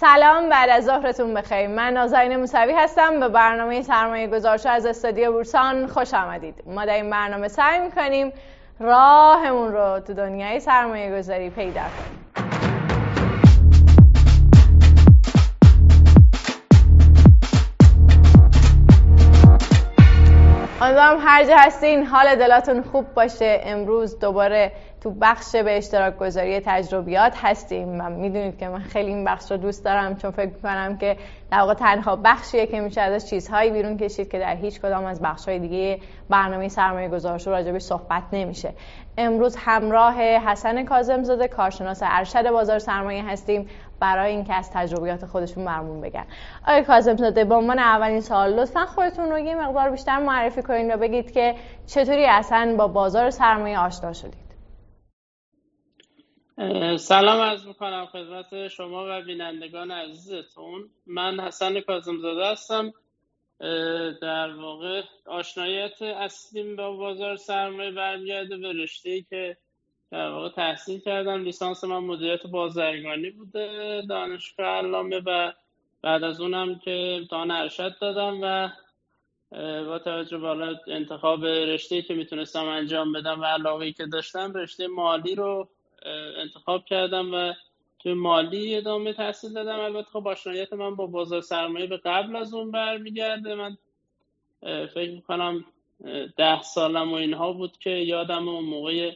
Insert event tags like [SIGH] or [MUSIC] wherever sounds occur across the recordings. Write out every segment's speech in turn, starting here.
سلام بعد از ظهرتون بخیر. من نازنین موسوی هستم به برنامه سرمایه گذارشو از استادیو بورسان خوش آمدید. ما در این برنامه سعی می‌کنیم راهمون رو تو دنیای سرمایه گذاری پیدا کنیم. امیدوارم هر جا هستین حال دلاتون خوب باشه. امروز دوباره تو بخش به اشتراک گذاری تجربیات هستیم. و می‌دونید که من خیلی این بخش رو دوست دارم چون فکر کنم که در واقع تنها بخشیه که میشه ازش چیزهایی بیرون کشید که در هیچ کدام از بخشهای دیگه برنامه سرمایه گذارش رو راجبی صحبت نمیشه. امروز همراه حسن کازم زاده کارشناس ارشد بازار سرمایه هستیم برای اینکه از تجربیات خودشون برمون بگن. آقای کاظم زاده با عنوان اولین سوال لطفا خودتون رو یه مقدار بیشتر معرفی کنید و بگید که چطوری اصلا با بازار سرمایه آشنا شدید سلام عرض می‌کنم خدمت شما و بینندگان عزیزتون. من حسن کاظم زاده هستم در واقع آشنایت اصلیم با بازار سرمایه برمیگرده به رشته که در واقع تحصیل کردم. لیسانس من مدیریت بازرگانی بوده دانشگاه علامه و بعد از اونم که امتحان ارشد دادم و با توجه به انتخاب رشته که می‌تونستم انجام بدم و علاقه که داشتم رشته مالی رو انتخاب کردم و توی مالی ادامه تحصیل دادم. البته خب آشنایت من با بازار سرمایه به قبل از اون برمیگرده. من فکر می‌کنم ده سالم و اینها بود که یادم اون موقع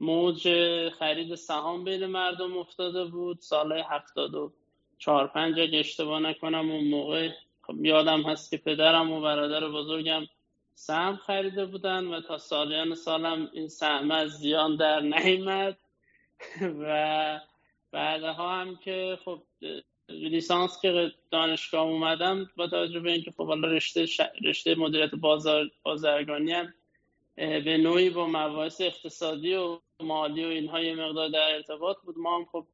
موج خرید سهام بین مردم افتاده بود. سالهای هفتاد و چهار پنج اگه اشتباه نکنم اون موقع خب یادم هست که پدرم و برادر بزرگم سهم خریده بودن و تا سالیان سالم این سهم از زیان در نیمد [LAUGHS] و بعدها هم که خب لیسانس که دانشگاه اومدم با توجه به اینکه خب حالا رشته رشته مدیریت بازار بازرگانی هم به نوعی با مباحث اقتصادی و مالی و اینها یه مقدار در ارتباط بود. ما هم خب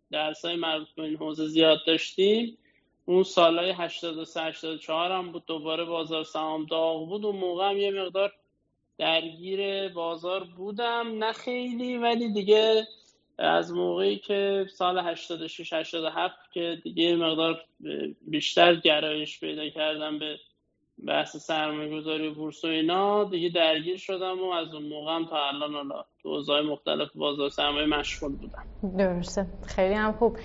های مربوط به این حوزه زیاد داشتیم. اون سالهای 83 84 هم بود. دوباره بازار سهام داغ بود اون موقع هم یه مقدار درگیر بازار بودم. نه خیلی ولی دیگه از موقعی که سال 86 87 که دیگه مقدار بیشتر گرایش پیدا کردم به بحث سرمایه گذاری بورس و اینا دیگه درگیر شدم و از اون موقع هم تا الان حالا تو مختلف بازار سرمایه مشغول بودم. درسته. خیلی هم خوب.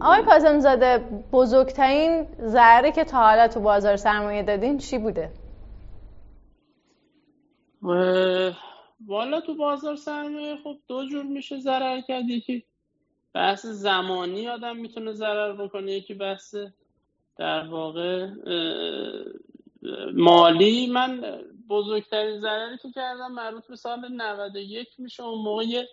آقای کازم زاده بزرگترین ضرری که تا حالا تو بازار سرمایه دادین چی بوده؟ والا تو بازار سرمایه خب دو جور میشه ضرر کرد. یکی بحث زمانی آدم می‌تونه ضرر بکنه یکی بحث در واقع مالی. من بزرگترین ضرری که کردم مربوط به سال 91 میشه. اون موقع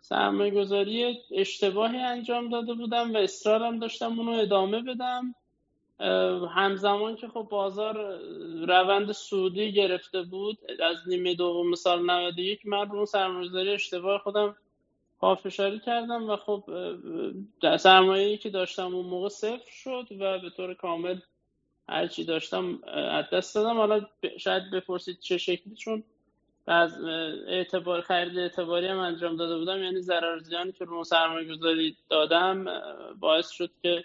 سرمایه گذاری اشتباهی انجام داده بودم و اصرارم داشتم اونو ادامه بدم. همزمان که خب بازار روند سودی گرفته بود از نیمه دوم سال 91 من رو سرمایه‌گذاری اشتباه خودم پافشاری کردم و خب سرمایه‌ای که داشتم اون موقع صفر شد و به طور کامل هرچی داشتم از دست دادم. حالا شاید بپرسید چه شکلی چون از اعتبار خرید اعتباری هم انجام داده بودم. یعنی ضرر زیانی که رو سرمایه گذاری دادم باعث شد که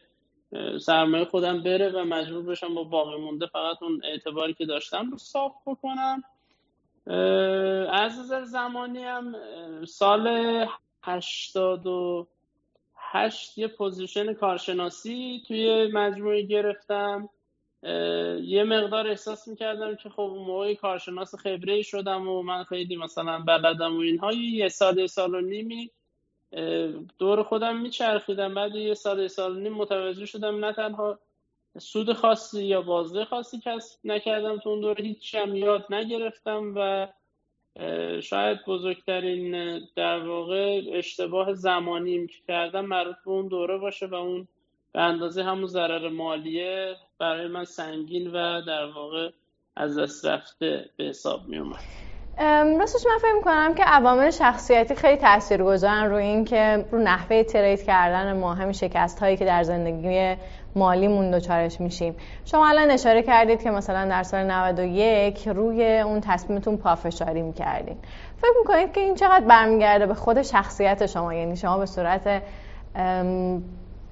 سرمایه خودم بره و مجبور بشم با باقی مونده فقط اون اعتباری که داشتم رو صاف بکنم. از نظر زمانی هم سال هشتاد و هشت یه position کارشناسی توی مجموعه گرفتم. یه مقدار احساس می‌کردم که خب اون کارشناس خبره شدم و من خیلی مثلا بلدم و اینها. یه سال یه سال و نیمی دور خودم میچرخیدم. بعد یه سال یه سال نیم متوجه شدم نه تنها سود خاصی یا بازده خاصی کسب نکردم تو اون دوره هیچ یاد نگرفتم و شاید بزرگترین در واقع اشتباه زمانی که کردم مربوط به اون دوره باشه و اون به اندازه همون ضرر مالیه برای من سنگین و در واقع از دست رفته به حساب می اومد راستش من فکر می‌کنم که عوامل شخصیتی خیلی تاثیر گذارن روی این که رو نحوه ترید کردن ما همین شکست هایی که در زندگی مالیمون دچارش میشیم. شما الان اشاره کردید که مثلا در سال 91 روی اون تصمیمتون پافشاری می‌کردین. فکر می‌کنید که این چقدر برمیگرده به خود شخصیت شما؟ یعنی شما به صورت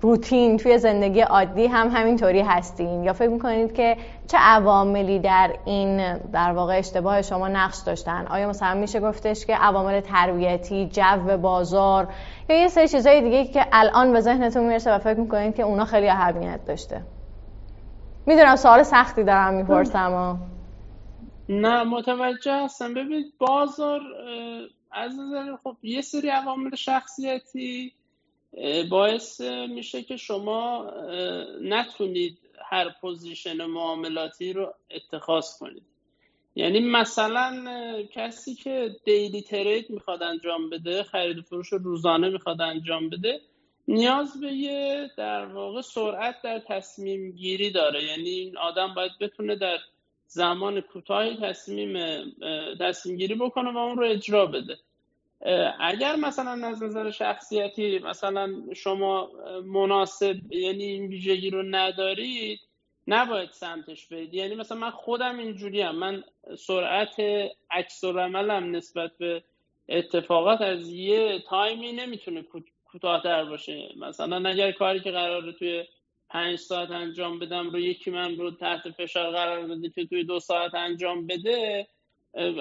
روتین توی زندگی عادی هم همینطوری هستین. یا فکر می‌کنید که چه عواملی در این در واقع اشتباه شما نقش داشتن؟ آیا مثلا میشه گفتش که عوامل تربیتی جو بازار یا یه سری چیزای دیگه که الان به ذهنتون می‌رسه و فکر می‌کنید که اونا خیلی اهمیت داشته؟ می‌دونم سوال سختی دارم می‌پرسم نه متوجه هستم. ببینید بازار از نظر خب یه سری عوامل شخصیتی باعث میشه که شما نتونید هر position معاملاتی رو اتخاذ کنید. یعنی مثلا کسی که daily trade می‌خواد انجام بده خرید فروش روزانه می‌خواد انجام بده نیاز به یه در واقع سرعت در تصمیم گیری داره. یعنی این آدم باید بتونه در زمان کوتاهی تصمیم تصمیم گیری بکنه و اون رو اجرا بده. اگر مثلا از نظر شخصیتی مثلا شما مناسب یعنی این ویژگی رو ندارید نباید سمتش برید. یعنی مثلا من خودم اینجوری هم من سرعت عکس عملم نسبت به اتفاقات از یه تایمی نمی‌تونه کوتاهتر باشه. مثلا اگر کاری که قراره توی پنج ساعت انجام بدم رو یکی من رو تحت فشار قرار بده که توی دو ساعت انجام بده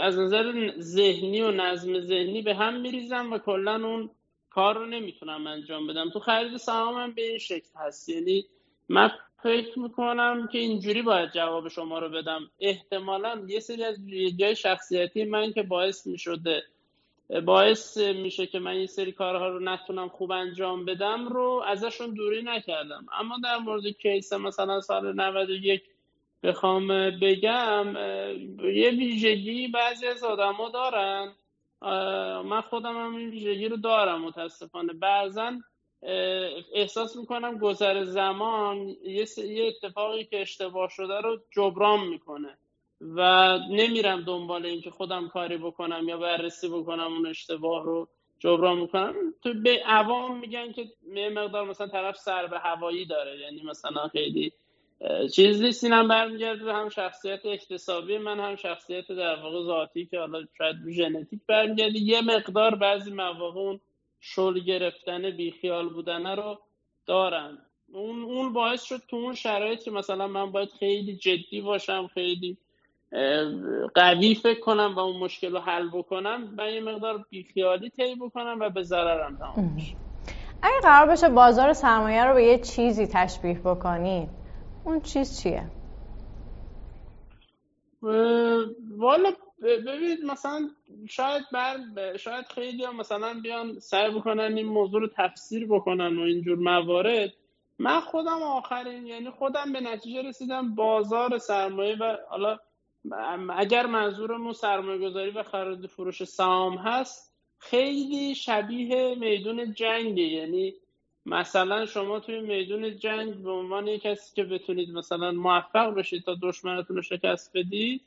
از نظر ذهنی و نظم ذهنی به هم میریزم و کلا اون کار رو نمی‌تونم انجام بدم. تو خرید سهامم به این شکل هست. یعنی من فکر می‌کنم که اینجوری باید جواب شما رو بدم. احتمالا یه سری از جای شخصیتی من که باعث می‌شده باعث میشه که من این سری کارها رو نتونم خوب انجام بدم رو ازشون دوری نکردم. اما در مورد کیس مثلا سال 91 بخوام بگم یه ویژگی بعضی از آدما دارن. من خودم هم این ویژگی رو دارم متاسفانه. بعضا احساس می‌کنم گذر زمان یه اتفاقی که اشتباه شده رو جبران می‌کنه و نمیرم دنبال اینکه خودم کاری بکنم یا بررسی بکنم اون اشتباه رو جبران می‌کنم. تو به عوام میگن که یه مقدار مثلا طرف سر به هوایی داره یعنی مثلا خیلی چیز نیست اینم برمیگرده هم شخصیت اکتسابی من هم شخصیت در واقع ذاتی که حالا شاید ژنتیک برمیگرده. یه مقدار بعضی مواقع اون شل گرفتن بیخیال بودنه رو دارن. اون اون باعث شد تو اون شرایط که مثلا من باید خیلی جدی باشم خیلی قوی فکر کنم و اون مشکل رو حل بکنم من یه مقدار بیخیالی طی بکنم و به ضررم تمام اگه قرار بشه بازار سرمایه رو به یه چیزی تشبیه بکنی اون چیز چیه؟ والا ببینید مثلا شاید بر شاید خیلی هم مثلا بیان سعی بکنن این موضوع رو تفسیر بکنن و اینجور موارد. من خودم آخرین یعنی خودم به نتیجه رسیدم بازار سرمایه و حالا اگر منظورمون سرمایه گذاری و خرید فروش سهام هست خیلی شبیه میدون جنگه. یعنی مثلا شما توی میدون جنگ به عنوان کسی که بتونید مثلا موفق بشید تا دشمنتون رو شکست بدید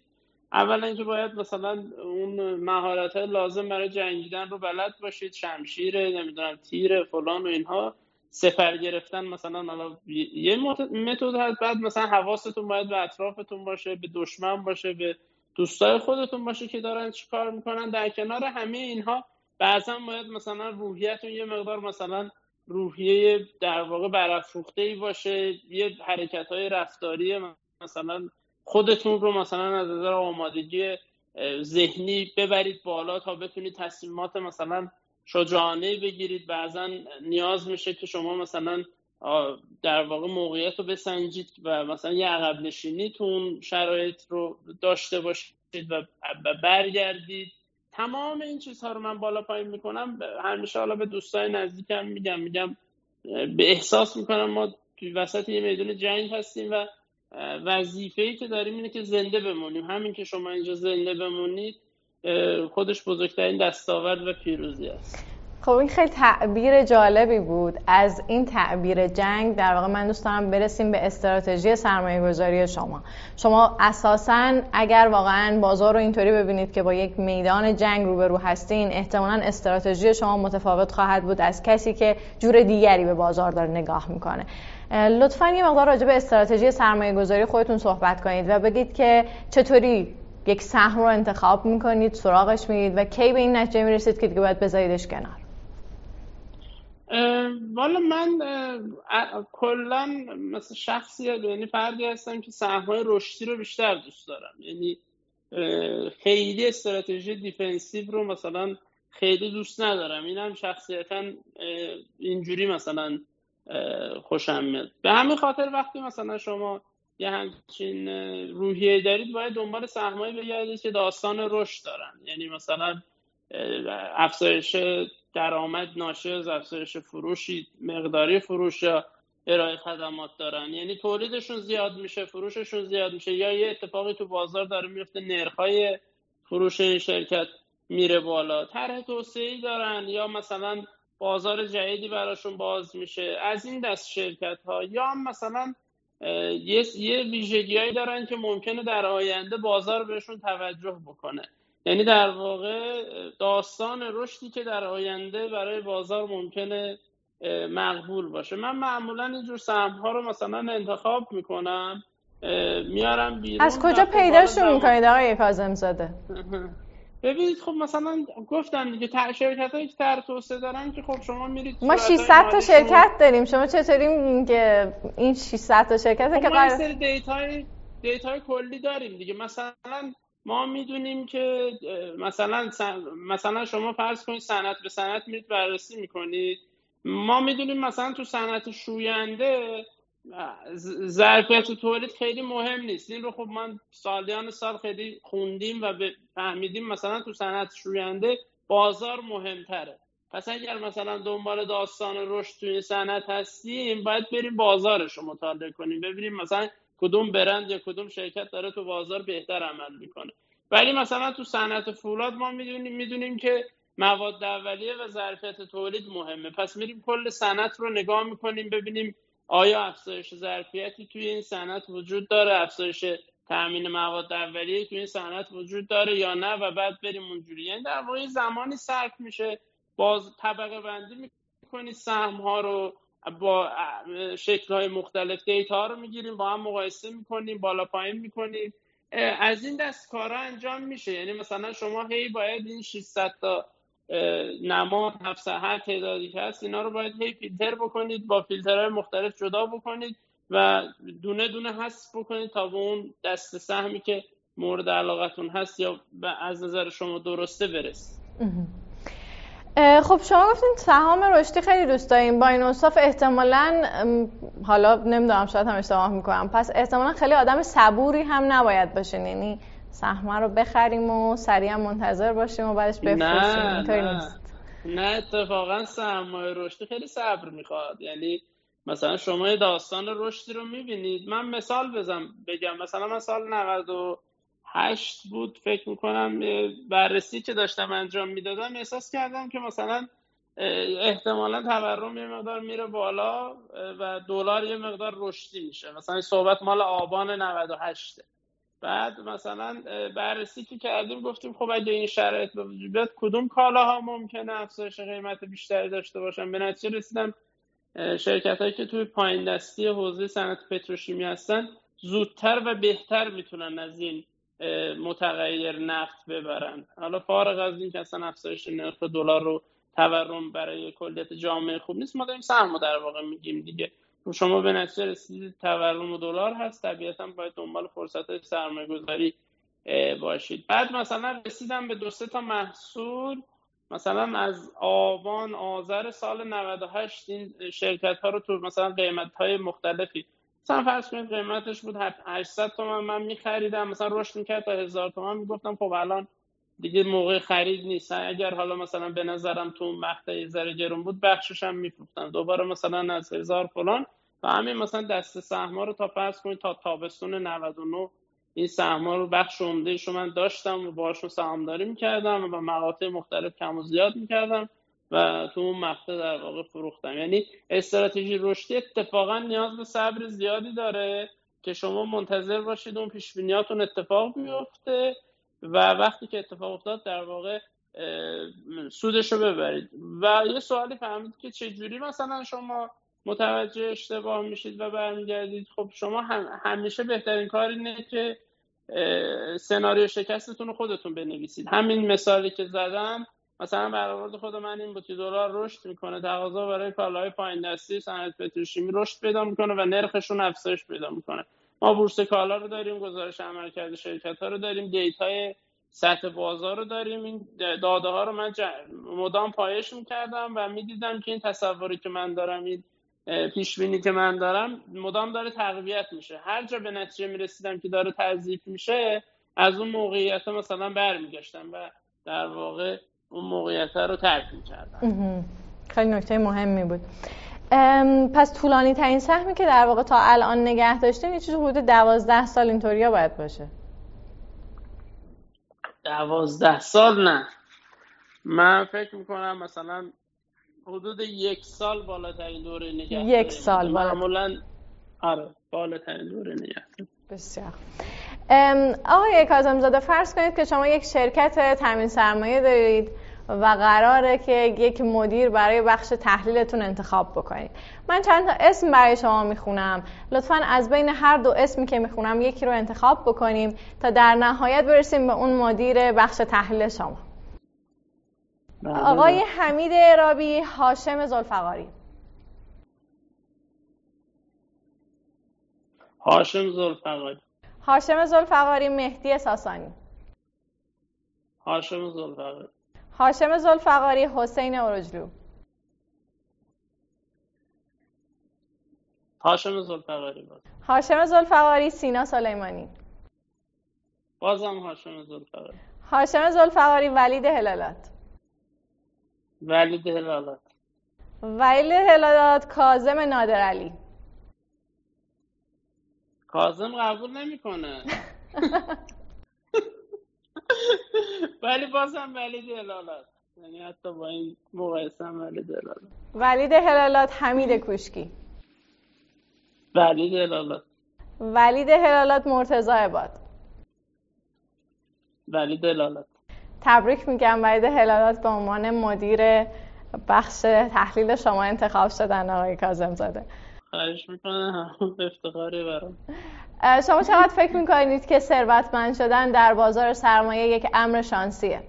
اولا اینکه باید مثلا اون مهارت های لازم برای جنگیدن رو بلد باشید شمشیر نمی‌دونم تیر فلان و اینها. سفر گرفتن مثلا یه متد هست. بعد مثلا حواستون باید به اطرافتون باشه به دشمن باشه به دوستای خودتون باشه که دارن چیکار می‌کنن. در کنار همه اینها بعضا باید مثلا روحیتون یه مقدار مثلا روحیه در واقع برافروخته ای باشه. یه حرکت های رفتاری مثلا خودتون رو مثلا از نظر آمادگی ذهنی ببرید بالا تا بتونید تصمیمات مثلا شجاعانه بگیرید. بعضا نیاز میشه که شما مثلا در واقع موقعیت رو بسنجید و مثلا یه عقب نشینیتون شرایط رو داشته باشید و برگردید. تمام این چیزها رو من بالا پایین می‌کنم. همیشه حالا به دوستای نزدیکم میگم میگم به احساس می‌کنم ما توی وسط یه میدون جنگ هستیم و وظیفه ای که داریم اینه که زنده بمونیم. همین که شما اینجا زنده بمونید خودش بزرگترین دستاورد و پیروزی است. خب این خیلی تعبیر جالبی بود. از این تعبیر جنگ در واقع من دوست دارم برسیم به استراتژی سرمایه گذاری شما. شما اساسا اگر واقعا بازار رو اینطوری ببینید که با یک میدان جنگ روبرو هستین احتمالا استراتژی شما متفاوت خواهد بود از کسی که جور دیگری به بازار داره نگاه می‌کنه. لطفا یه مقدار راجع به استراتژی سرمایه گذاری خودتون صحبت کنید و بگید که چطوری یک سهم رو انتخاب می‌کنید سراغش میرید و کی به این نتیجه می‌رسید که دیگه باید بذاریدش کنار. والا من کلا مثل شخصی یعنی فردی هستم که سهمهای رشدی رو بیشتر دوست دارم. یعنی خیلی استراتژی دیفنسیو رو مثلا خیلی دوست ندارم. اینم شخصیتا اینجوری مثلا خوشم میاد. به همین خاطر وقتی مثلا شما یه همچین روحیه دارید باید دنبال سهمایی بگردید که داستان رشد دارن. یعنی مثلا افزایش درآمد ناشی از افزایش فروشی مقداری فروش یا ارائه خدمات دارن. یعنی تولیدشون زیاد میشه فروششون زیاد میشه یا یه اتفاقی تو بازار داره میفته نرخهای فروش این شرکت میره بالا. طرح توسعه دارن یا مثلا بازار جدیدی براشون باز میشه. از این دست شرکت ها یا مثلا یه ویژگیهایی دارن که ممکنه در آینده بازار بهشون توجه بکنه. یعنی در واقع داستان رشدی که در آینده برای بازار ممکنه مقبول باشه. من معمولا اینجور سهم ها رو مثلا انتخاب می‌کنم میارم بیرون از کجا پیداشون می‌کنید آقای کازم زاده؟ [LAUGHS] ببینید خب مثلا گفتم دیگه شرکت هایی که تر توسعه دارن که خب شما میرید ما 600 تا شرکت داریم. شما چطوری که این 600 تا شرکت خب که ما سری data ی data ی کلی داریم دیگه. مثلا ما می‌دونیم که مثلا مثلا شما فرض کنید صنعت به صنعت میرید بررسی می‌کنید. ما می‌دونیم مثلا تو صنعت شوینده ظرفیت تولید خیلی مهم نیست. این رو خب من سالیان سال خیلی خوندیم و فهمیدیم مثلا تو صنعت شوینده بازار مهمتره. پس اگر مثلا دنبال داستان رشد توی صنعت هستیم باید بریم بازارش رو مطالعه کنیم. ببینیم مثلا کدوم برند یا کدوم شرکت داره تو بازار بهتر عمل می‌کنه. ولی مثلا تو صنعت فولاد ما می‌دونیم می‌دونیم که مواد اولیه و ظرفیت تولید مهمه. پس میریم کل صنعت رو نگاه می‌کنیم ببینیم آیا افزایش ظرفیتی توی این صنعت وجود داره افزایش تامین مواد اولیه توی این صنعت وجود داره یا نه و بعد بریم اونجوری. یعنی در واقع زمانی صرف میشه باز طبقه بندی می‌کنید سهم ها رو با شکل های مختلف دیتا رو می‌گیریم با هم مقایسه می‌کنیم بالا پایین می‌کنیم. از این دست کارا انجام میشه. یعنی مثلا شما هی باید این 600 تا نماد هفت هر تعدادی که هست اینا رو باید هی فیلتر بکنید با فیلترهای مختلف جدا بکنید و دونه دونه حذف بکنید تا به اون دست سهمی که مورد علاقتون هست یا از نظر شما درسته برسید خب شما گفتین سهام رشدی خیلی دوست داریم با این اوصاف احتمالا حالا نمی‌دونم شاید هم اشتباه می‌کنم. پس احتمالا خیلی آدم صبوری هم نباید باشین. یعنی سهمه رو بخریم و سریع منتظر باشیم و بعدش بفروشیم نه. نه. نه اتفاقا سرمایه رشدی خیلی صبر می‌خواد. یعنی مثلا شما داستان رشدی رو می‌بینید. من مثال بزن بگم. مثلا من سال 98 بود فکر می‌کنم بررسی که داشتم انجام می‌دادم احساس کردم که مثلا احتمالا تورم یه مقدار میره بالا و دلار یه مقدار رشدی میشه. مثلا صحبت مال آبان 98 بعد مثلا بررسی که کردیم گفتیم خب اگه این شرایط به وجود بیاد کدوم کالاها ممکنه افزایش قیمت بیشتری داشته باشن؟ به نتیجه رسیدم شرکت هایی که توی پایین دستی حوزه صنعت پتروشیمی هستن زودتر و بهتر می‌تونن از این متغیر نفت ببرن. حالا فارغ از این که اصلا افزایش نرخ دلار رو تورم برای کلیت جامعه خوب نیست ما داریم سرما در واقع میگیم دیگه. شما به نتیجه رسیدید تورم و دلار هست طبیعتا باید دنبال فرصت سرمایه گذاری باشید. بعد مثلا رسیدم به دو تا محصول. مثلا از آبان آذر سال 98 این شرکت ها رو تو مثلا قیمت های مختلفی مثلا فرض کنید قیمتش بود 800 تومن من میخریدم. مثلا رشد می‌کرد تا 1000 تومن. می‌گفتم خب الان دیگه موقع خرید نیست. اگر حالا مثلا به نظرم تو اون مقطع ذره گرون بود بخشش هم میفروختم دوباره مثلا از هزار فلان. و همین مثلا دست سهما رو تا فرض کنید تا تابستون 99 این سهما رو بخش عمده من داشتم و باشون سهامداری می‌کردم و مقاطع مختلف کم و زیاد می‌کردم. و تو اون مقطع در واقع فروختم. یعنی استراتژی رشدی اتفاقا نیاز به صبر زیادی داره که شما منتظر باشید اون پیش بینیاتون اتفاق بیفته و وقتی که اتفاق افتاد در واقع سودش رو ببرید. و یه سوالی فهمید که چجوری مثلا شما متوجه اشتباه میشید و برمیگردید؟ خب شما هم همیشه بهترین کار اینه که سناریو شکستتون رو خودتون بنویسید. همین مثالی که زدم مثلا برآورد خود من این که دلار رشد می‌کنه تقاضا برای کالاهای پایین دستی صنعت پتروشیمی رشد پیدا می‌کنه و نرخشون افزایش پیدا می‌کنه. ما بورس کالا رو داریم گزارش عملکرد شرکت ها رو داریم دیتای سطح بازار رو داریم. این داده ها رو من مدام پایش می‌کردم و می‌دیدم که این تصوری که من دارم این پیش بینی که من دارم مدام داره تقویت میشه. هر جا به نتیجه می‌رسیدم که داره تضعیف میشه از اون موقعیت مثلا برمیگشتم و در واقع اون موقعیت رو ترک می‌کردم خیلی نکته مهمی بود. پس طولانی ترین سهمی که در واقع تا الان نگه داشتیم یه چیز حدود دوازده سال اینطوریا باید باشه؟ دوازده سال نه. من فکر می‌کنم مثلا حدود یک سال بالاترین دوره نگه یک سال معمولا آره بالاترین دوره نگه بسیار. آقای کازم زاده فرض کنید که شما یک شرکت تامین سرمایه دارید و قراره که یک مدیر برای بخش تحلیلتون انتخاب بکنید. من چند تا اسم برای شما می‌خونم. لطفا از بین هر دو اسمی که می‌خونم یکی رو انتخاب بکنیم تا در نهایت برسیم به اون مدیر بخش تحلیل شما. بله. آقای حمید رابی هاشم زلفقاری هاشم زلفقاری هاشم زلفقاری مهدی ساسانی. هاشم زلفقاری هاشم زلفقاری حسین اورجلو هاشم زلفقاری باز. هاشم زلفقاری سینا سلیمانی. بازم هاشم زلفقاری هاشم زلفقاری ولید هلالات ولید هلالات ولید هلالات کازم نادرعلی کازم قبول نمی‌کنه. [LAUGHS] ولی بازم ولید هلالات یعنی حتی با این مقایسه هم ولید هلالات ولید هلالات حمید کوشکی. ولید هلالات ولید هلالات مرتضی عباد. ولید هلالات تبریک میگم ولید هلالات به عنوان مدیر بخش تحلیل شما انتخاب شدن آقای کازم زاده. خواهش می‌کنم. افتخاری برام. شما چقدر فکر می‌کنید که ثروتمند شدن در بازار سرمایه یک امر شانسیه؟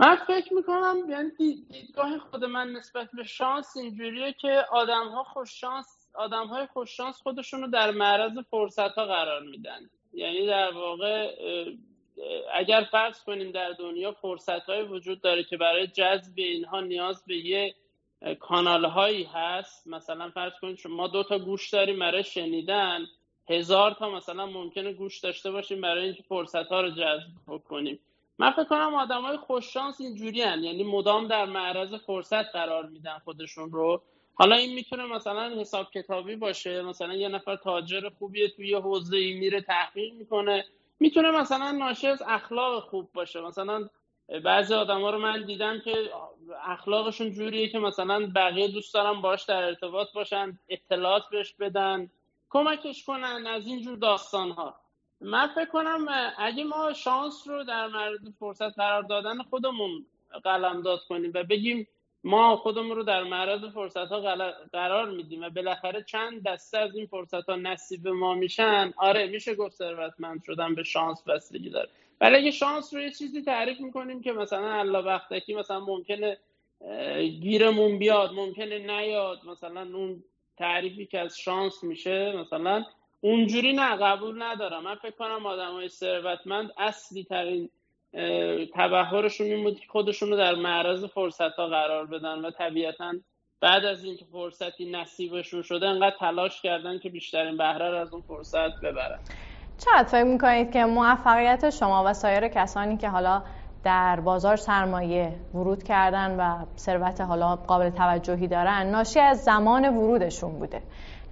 من فکر می‌کنم یعنی دیدگاه خود من نسبت به شانس اینجوریه که آدم ها خوش شانس آدم های خوش شانس خودشون رو در معرض فرصت ها قرار میدن. یعنی در واقع اگر فرض کنیم در دنیا فرصت های وجود داره که برای جذب اینها نیاز به یه کانال هایی هست. مثلا فرض کنید ما دو تا گوش داریم برای شنیدن هزار تا مثلا ممکنه گوش داشته باشیم برای اینکه فرصت ها رو جذب کنیم من فکر کنم آدم های خوششانس اینجوری هن. یعنی مدام در معرض فرصت قرار میدن خودشون رو. حالا این می‌تونه مثلا حساب کتابی باشه مثلا یه نفر تاجر خوبیه توی حوزه ای میره تحقیق می‌کنه. می‌تونه مثلا ناشی از اخلاق خوب باشه. مثلا بعضی آدما رو من دیدم که اخلاقشون جوریه که مثلا بقیه دوست دارن باش در ارتباط باشن اطلاعات بهش بدن کمکش کنن از اینجور داستان ها من فکر کنم اگه ما شانس رو در مورد فرصت قرار دادن خودمون قلمداد کنیم و بگیم ما خودمون رو در معرض فرصت ها قرار میدیم و بالاخره چند دسته از این فرصت ها نصیب ما میشن. آره میشه گفت ثروتمند شدن به شانس بستگی داره. ولی اگه شانس رو یه چیزی تعریف می‌کنیم که مثلا الله وقتکی مثلا ممکنه گیرمون بیاد ممکنه نیاد. مثلا اون تعریفی که از شانس میشه مثلا اونجوری نه قبول ندارم. من فکر کنم آدم های ثروتمند اصلی ترین تبهرشون این بود که خودشون رو در معرض فرصت ها قرار بدن و طبیعتا بعد از اینکه فرصتی نصیبشون شده انقدر تلاش کردن که بیشترین بهره از اون فرصت ببرن. چقدر فکر می‌کنید که موفقیت شما و سایر کسانی که حالا در بازار سرمایه ورود کردن و ثروت حالا قابل توجهی دارن ناشی از زمان ورودشون بوده؟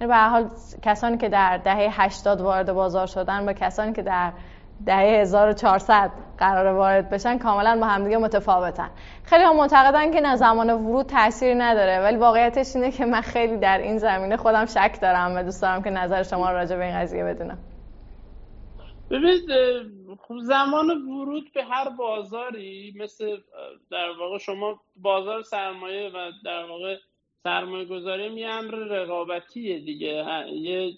یعنی به حال کسانی که در دهه 80 وارد بازار شدن و کسانی که در دهه 1400 قرار وارد بشن کاملا با همدیگه متفاوتن. خیلی هم معتقدن که نه زمان ورود تأثیری نداره ولی واقعیتش اینه که من خیلی در این زمینه خودم شک دارم و دوست دارم که نظر شما راجع به این قضیه بدونم. ببینید خب زمان ورود به هر بازاری مثل در واقع شما بازار سرمایه و در واقع سرمایه گذاری یه امر رقابتیه دیگه. یه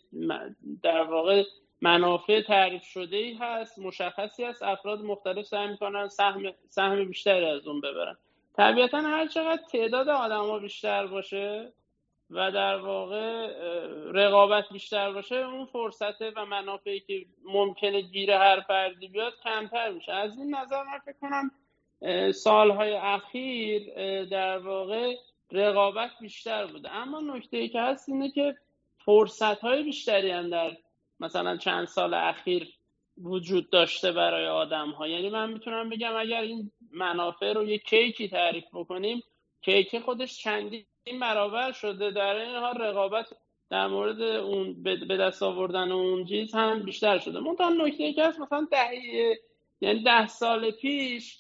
در واقع منافع تعریف شده ای هست مشخصی هست افراد مختلف سعی می‌کنن سهم سهم بیشتری از اون ببرن. طبیعتا هر چقدر تعداد آدما بیشتر باشه و در واقع رقابت بیشتر باشه اون فرصته و منافعی که ممکنه گیر هر فردی بیاد کمتر میشه. از این نظر من فکر کنم سالهای اخیر در واقع رقابت بیشتر بوده. اما نکته ای که هست اینه که فرصت های بیشتری هم در مثلا چند سال اخیر وجود داشته برای آدم ها یعنی من می‌تونم بگم اگر این منافع رو یه کیکی تعریف بکنیم کیک خودش چندین برابر شده. در این حال رقابت در مورد اون به دست آوردن اون چیز هم بیشتر شده. منتها نکته که هست مثلا ده یعنی ده سال پیش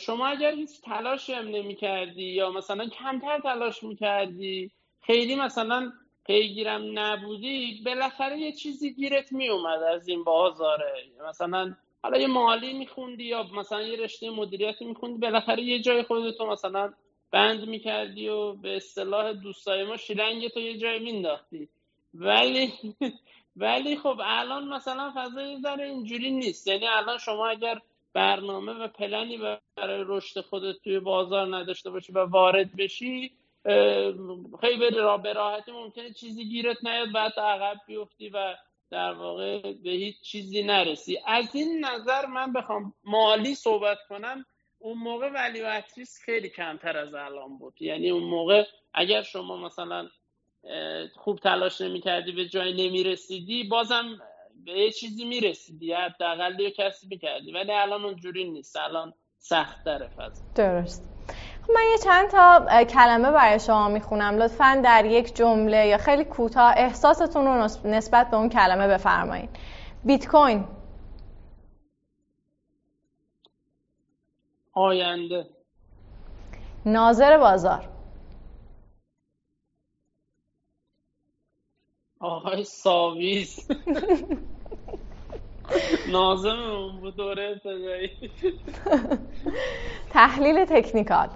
شما اگر هیچ تلاشی هم نمی کردی یا مثلا کمتر تلاش می کردی خیلی مثلا پیگیرم نبودی بالاخره یه چیزی گیرت می اومد از این بازاره. مثلا حالا یه مالی میخوندی یا مثلا یه رشته مدیریتی میخوندی بالاخره یه جای خودتو مثلا بند می‌کردی و به اصطلاح دوستای ما شیلنگ تو یه جای مینداختی ولی [LAUGHS] ولی خب الان مثلا فضای ذره اینجوری نیست. یعنی الان شما اگر برنامه و پلنی برای رشد خودت توی بازار نداشته باشی و وارد بشی خیلی به راحتی ممکنه چیزی گیرت نیاد بعد عقب بیفتی و در واقع به هیچ چیزی نرسی. از این نظر من بخوام مالی صحبت کنم اون موقع ولی و خیلی کمتر از الان بود. یعنی اون موقع اگر شما مثلا خوب تلاش نمی کردی به جای نمی رسیدی بازم به یه چیزی می رسیدی حداقل یه کسی می‌کردی. ولی الان اونجوری نیست الان سخت داره فضا. درست. من یه چند تا کلمه برای شما می‌خونم. لطفا در یک جمله یا خیلی کوتاه احساستون رو نسبت به اون کلمه بفرمایید بیت کوین آینده. ناظر بازار. آقای ساویز [LAUGHS] نازم اون بود دوره تحلیل تکنیکال.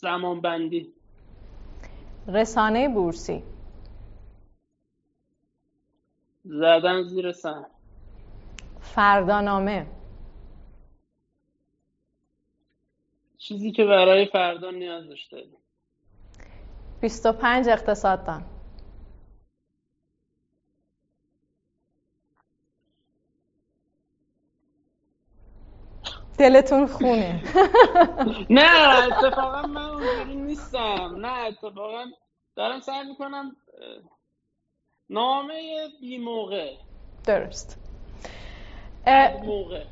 زمان بندی رسانه بورسی. زدن زیر سهم فردانامه. چیزی که برای فردا نیاز داشته. 25 اقتصاددان. دلتون خونه. [LAUGHS] نه اتفاقا من اونجوری نیستم. نه اتفاقا دارم سعی می‌کنم نامه بی موقع. درست. موقع.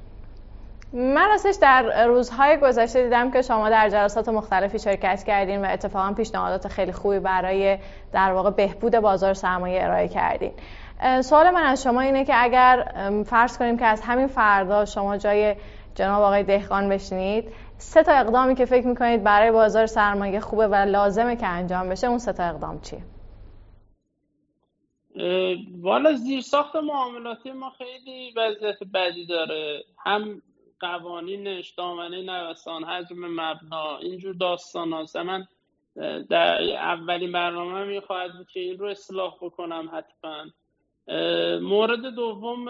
من راستش در روزهای گذشته دیدم که شما در جلسات مختلفی شرکت کردین و اتفاقا پیشنهادات خیلی خوبی برای در واقع بهبود بازار سرمایه ارائه کردین. سوال من از شما اینه که اگر فرض کنیم که از همین فردا شما جای جناب آقای دهقان بشینید. سه تا اقدامی که فکر می‌کنید برای بازار سرمایه خوبه و لازمه که انجام بشه اون سه تا اقدام چیه؟ والا زیر ساخت معاملاتی ما خیلی وضعیت بدی داره. هم قوانینش دامنه نوسان حجم مبنا اینجور داستان هست من در اولین برنامه می‌خواهد که این رو اصلاح بکنم حتما. مورد دوم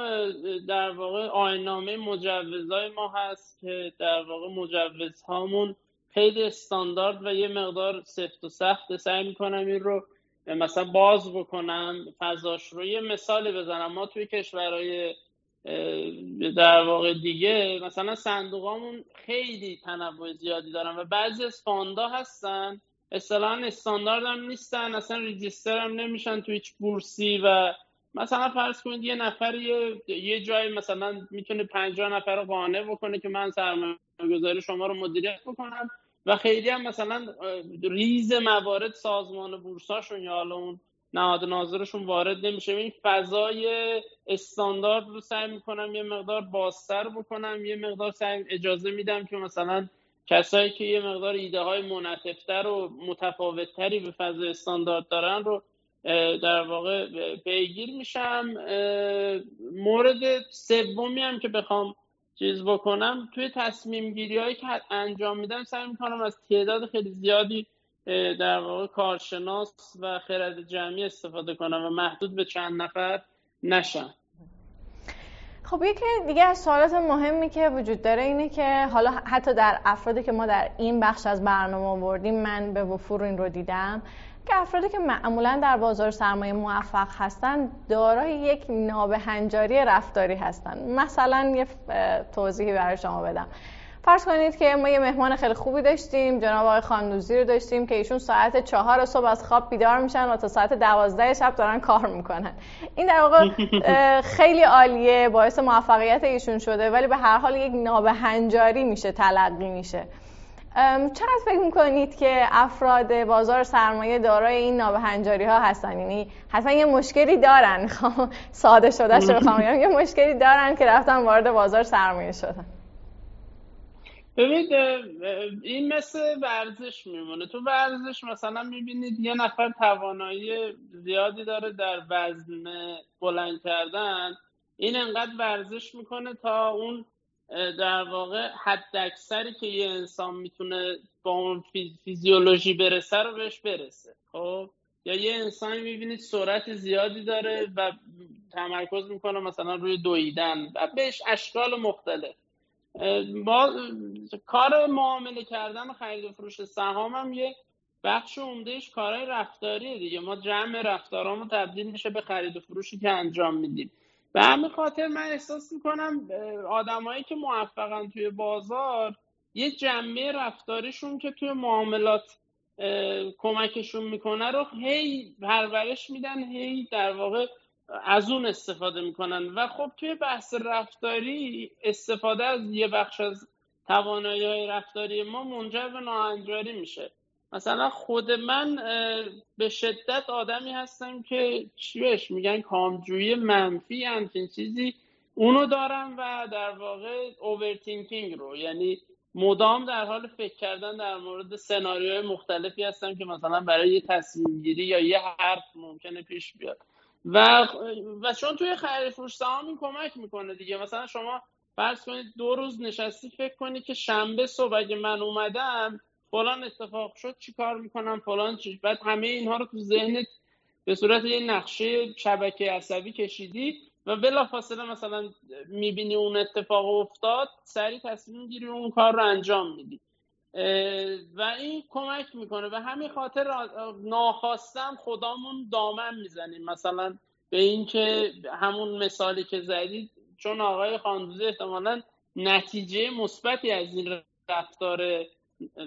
در واقع آینامه مجوزهای ما هست که در واقع مجوزهامون خیلی استاندارد و یه مقدار سفت و سخت سعی می‌کنم این رو مثلا باز بکنم فضاش رو یه مثالی بزنم. ما توی کشورهای در واقع دیگه مثلا صندوقامون خیلی تنوع زیادی دارن و بعضی از فاندا هستن. اصطلاحا استاندارد هم نیستن اصلا ریجیستر هم نمیشن تو هیچ بورسی و مثلا فرض کنید یه نفر یه, یه جایی مثلا می‌تونه 50 نفر رو قانع بکنه که من سرمایه گذاری شما رو مدیریت بکنم و خیلی هم مثلا ریز موارد سازمان بورساشون یا حالا اون نهاد ناظرشون وارد نمیشه. این فضای استاندارد رو سعی می‌کنم یه مقدار بازتر بکنم یه مقدار سعی اجازه میدم که مثلا کسایی که یه مقدار ایده های منطفتر و متفاوتتری به فضای استاندارد دارن رو در واقع پیگیر میشم. مورد سومی هم که بخوام چیز بکنم توی تصمیم گیری هایی که انجام میدم سعی می‌کنم از تعداد خیلی زیادی در واقع کارشناس و خرد جمعی استفاده کنن و محدود به چند نفر نشن خب یکی دیگه از سوالات مهمی که وجود داره اینه که حالا حتی در افرادی که ما در این بخش از برنامه آوردیم من به وفور این رو دیدم. که افرادی که معمولا در بازار سرمایه موفق هستن دارای یک نابهنجاری رفتاری هستن. مثلا یه توضیحی برای شما بدم. فرض کنید که ما یه مهمان خیلی خوبی داشتیم جناب آقای خاندوزی رو داشتیم که ایشون ساعت چهار صبح از خواب بیدار میشن و تا ساعت دوازده شب دارن کار می‌کنن. این در واقع خیلی عالیه باعث موفقیت ایشون شده ولی به هر حال یک نابهنجاری میشه تلقی میشه. چقدر فکر می‌کنید که افراد بازار سرمایه دارای این نابهنجاری ها هستن؟ یعنی حتما یه مشکلی دارن. [LAUGHS] خب، ساده شده شده [LAUGHS] یه مشکلی دارن که رفتن وارد بازار سرمایه شدن. ببینید این مثل ورزش میمونه. تو ورزش مثلا می‌بینید یه نفر توانایی زیادی داره در وزن بلند کردن. این انقدر ورزش می‌کنه تا اون در واقع حد اکثری که یه انسان می‌تونه با اون فیزیولوژی برسه رو بهش برسه خب؟ یا یه انسانی می‌بینید سرعت زیادی داره و تمرکز می‌کنه مثلا روی دویدن و بهش اشکال مختلف. با کار معامله کردن و خرید و فروش سهام هم یه بخش عمدهش کارهای رفتاریه دیگه. ما جمع رفتارامو تبدیل میشه به خرید و فروشی که انجام میدیم. به همین خاطر من احساس می‌کنم آدمایی که موفقن توی بازار یه جمعه رفتاریشون که توی معاملات کمکشون می‌کنه رو هی پرورش میدن هی در واقع از اون استفاده می‌کنن. و خب توی بحث رفتاری استفاده از یه بخش از توانایی های رفتاری ما منجر به ناهنجاری میشه. مثلا خود من به شدت آدمی هستم که چی میگن کامجویی منفی همچین چیزی اونو دارم و در واقع اوورتینکینگ رو. یعنی مدام در حال فکر کردن در مورد سناریوهای مختلفی هستم که مثلا برای یه تصمیم گیری یا یه حرف ممکنه پیش بیاد. و و چون توی خرید فروش سهام این کمک می‌کنه دیگه. مثلا شما فرض کنید دو روز نشستی فکر کنید که شنبه صبح اگه من اومدم فلان اتفاق شد چی کار می‌کنم؟ فلان چی؟ بعد همه اینها رو تو ذهنت به صورت یه نقشه شبکه عصبی کشیدی و بلافاصله مثلا می‌بینی اون اتفاق افتاد سریع تصمیم گیری اون کار رو انجام میدی. و این کمک می‌کنه. و همین خاطر ناخواستم خدامون دامن می‌زنیم. مثلا به اینکه همون مثالی که زدید چون آقای خاندوزی احتمالا نتیجه مثبتی از این رفتار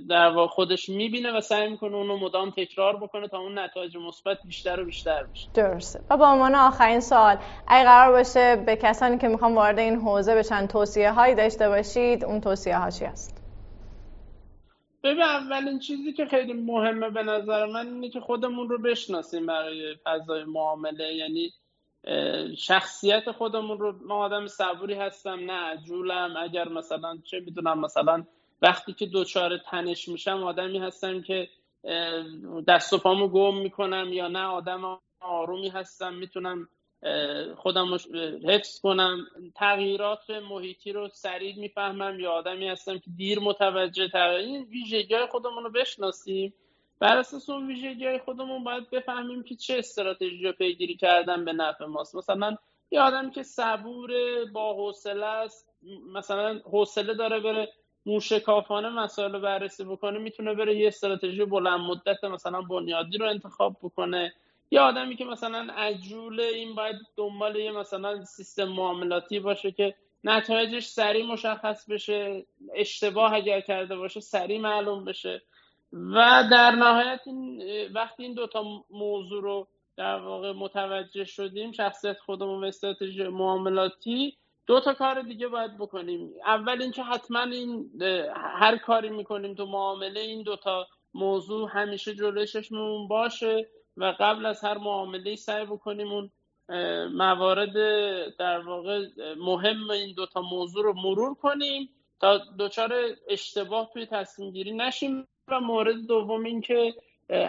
در واقع خودش می‌بینه و سعی می‌کنه اونو مدام تکرار بکنه تا اون نتایج مثبت بیشتر و بیشتر بشه. درسته. و با عنوان آخرین سوال اگه قرار باشه به کسانی که می‌خوان وارد این حوزه بشن توصیه هایی داشته باشید اون توصیه ها چی هست ببین اولین چیزی که خیلی مهمه به نظر من اینه که خودمون رو بشناسیم برای فضای معامله. یعنی شخصیت خودمون رو ما آدم صبوری هستم نه عجولم. اگر مثلا چه می‌دونم مثلا وقتی که دوچار تنش میشم آدمی هستم که دست و پامو گم می‌کنم یا نه آدم آرومی هستم می‌تونم خودم حفظ کنم. تغییرات محیطی رو سریع می‌فهمم یا آدمی هستم که دیر متوجه تغییر این ویژگی خودمون رو بشناسیم. بر اساس اون ویژگی خودمون باید بفهمیم که چه استراتژی رو پیگیری کردن به نفع ماست. مثلا یه آدمی که صبور با حوصله است مثلا حوصله داره بره موشکافانه مسائل رو بررسی بکنه می‌تونه بره یه استراتژی بلند مدت مثلا بنیادی رو انتخاب بکنه. یه آدمی که مثلا عجوله این باید دنبال یه مثلا سیستم معاملاتی باشه که نتایجش سریع مشخص بشه اشتباه اگر کرده باشه سریع معلوم بشه. و در نهایت این وقتی این دوتا موضوع رو در واقع متوجه شدیم شخصیت خودمون و استراتژی معاملاتی دو تا کار دیگه باید بکنیم. اول اینکه حتما این هر کاری می‌کنیم تو معامله این دوتا موضوع همیشه جلوی چشممون باشه و قبل از هر معامله سعی بکنیم اون موارد در واقع مهم این دوتا موضوع رو مرور کنیم تا دچار اشتباه توی تصمیم گیری نشیم. و مورد دوم این که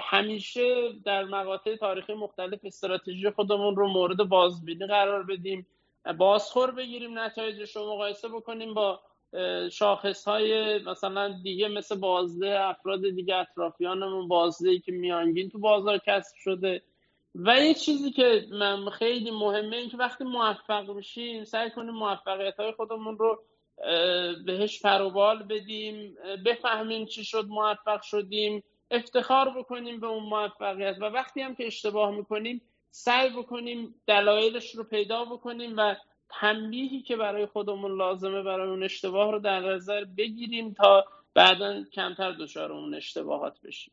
همیشه در مقاطع تاریخی مختلف استراتژی خودمون رو مورد بازبینی قرار بدیم. بازخور بگیریم نتایجش رو مقایسه بکنیم با شاخص های مثلا دیگه مثل بازده افراد دیگه اطرافیانمون بازده که میانگین تو بازار کسب شده. و یه چیزی که من خیلی مهمه این که وقتی موفق میشیم سعی کنیم موفقیت های خودمون رو بهش پروبال بدیم بفهمیم چی شد موفق شدیم افتخار بکنیم به اون موفقیت. و وقتی هم که اشتباه می‌کنیم سعی بکنیم دلایلش رو پیدا بکنیم و تنبیهی که برای خودمون لازمه برای اون اشتباه رو در نظر بگیریم تا بعدا کمتر دچار اون اشتباهات بشیم.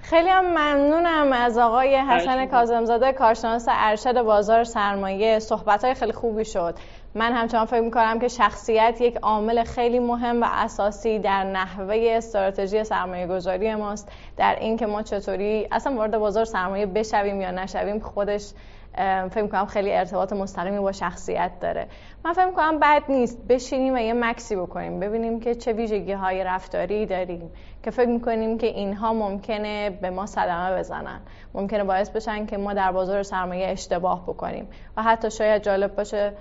خیلی هم ممنونم از آقای حسن کازمزاده کارشناس ارشد بازار سرمایه. صحبت های خیلی خوبی شد. من همچنان فکر می‌کنم که شخصیت یک عامل خیلی مهم و اساسی در نحوه استراتژی سرمایه گذاری ماست. در اینکه ما چطوری اصلا وارد بازار سرمایه بشویم یا نشویم خودش فکر می‌کنم خیلی ارتباط مستقیمی با شخصیت داره. من فکر می‌کنم بد نیست. بشینیم و یه مکسی بکنیم. ببینیم که چه ویژگی های رفتاری داریم. که فکر می‌کنیم که اینها ممکنه به ما صدمه بزنن. ممکنه باعث بشن که ما در بازار سرمایه اشتباه بکنیم. و حتی شاید جالب باشه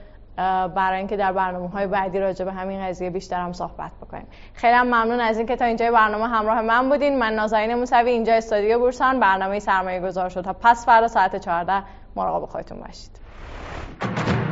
برای اینکه در برنامه های بعدی راجع به همین قضیه بیشتر هم صحبت بکنیم. خیلی هم ممنون از اینکه تا اینجای برنامه همراه من بودین. من نازنین موسوی اینجا استودیو بورسان. برنامه سرمایه گذار شد. تا پس فردا ساعت 14 مراقب خودتون باشید.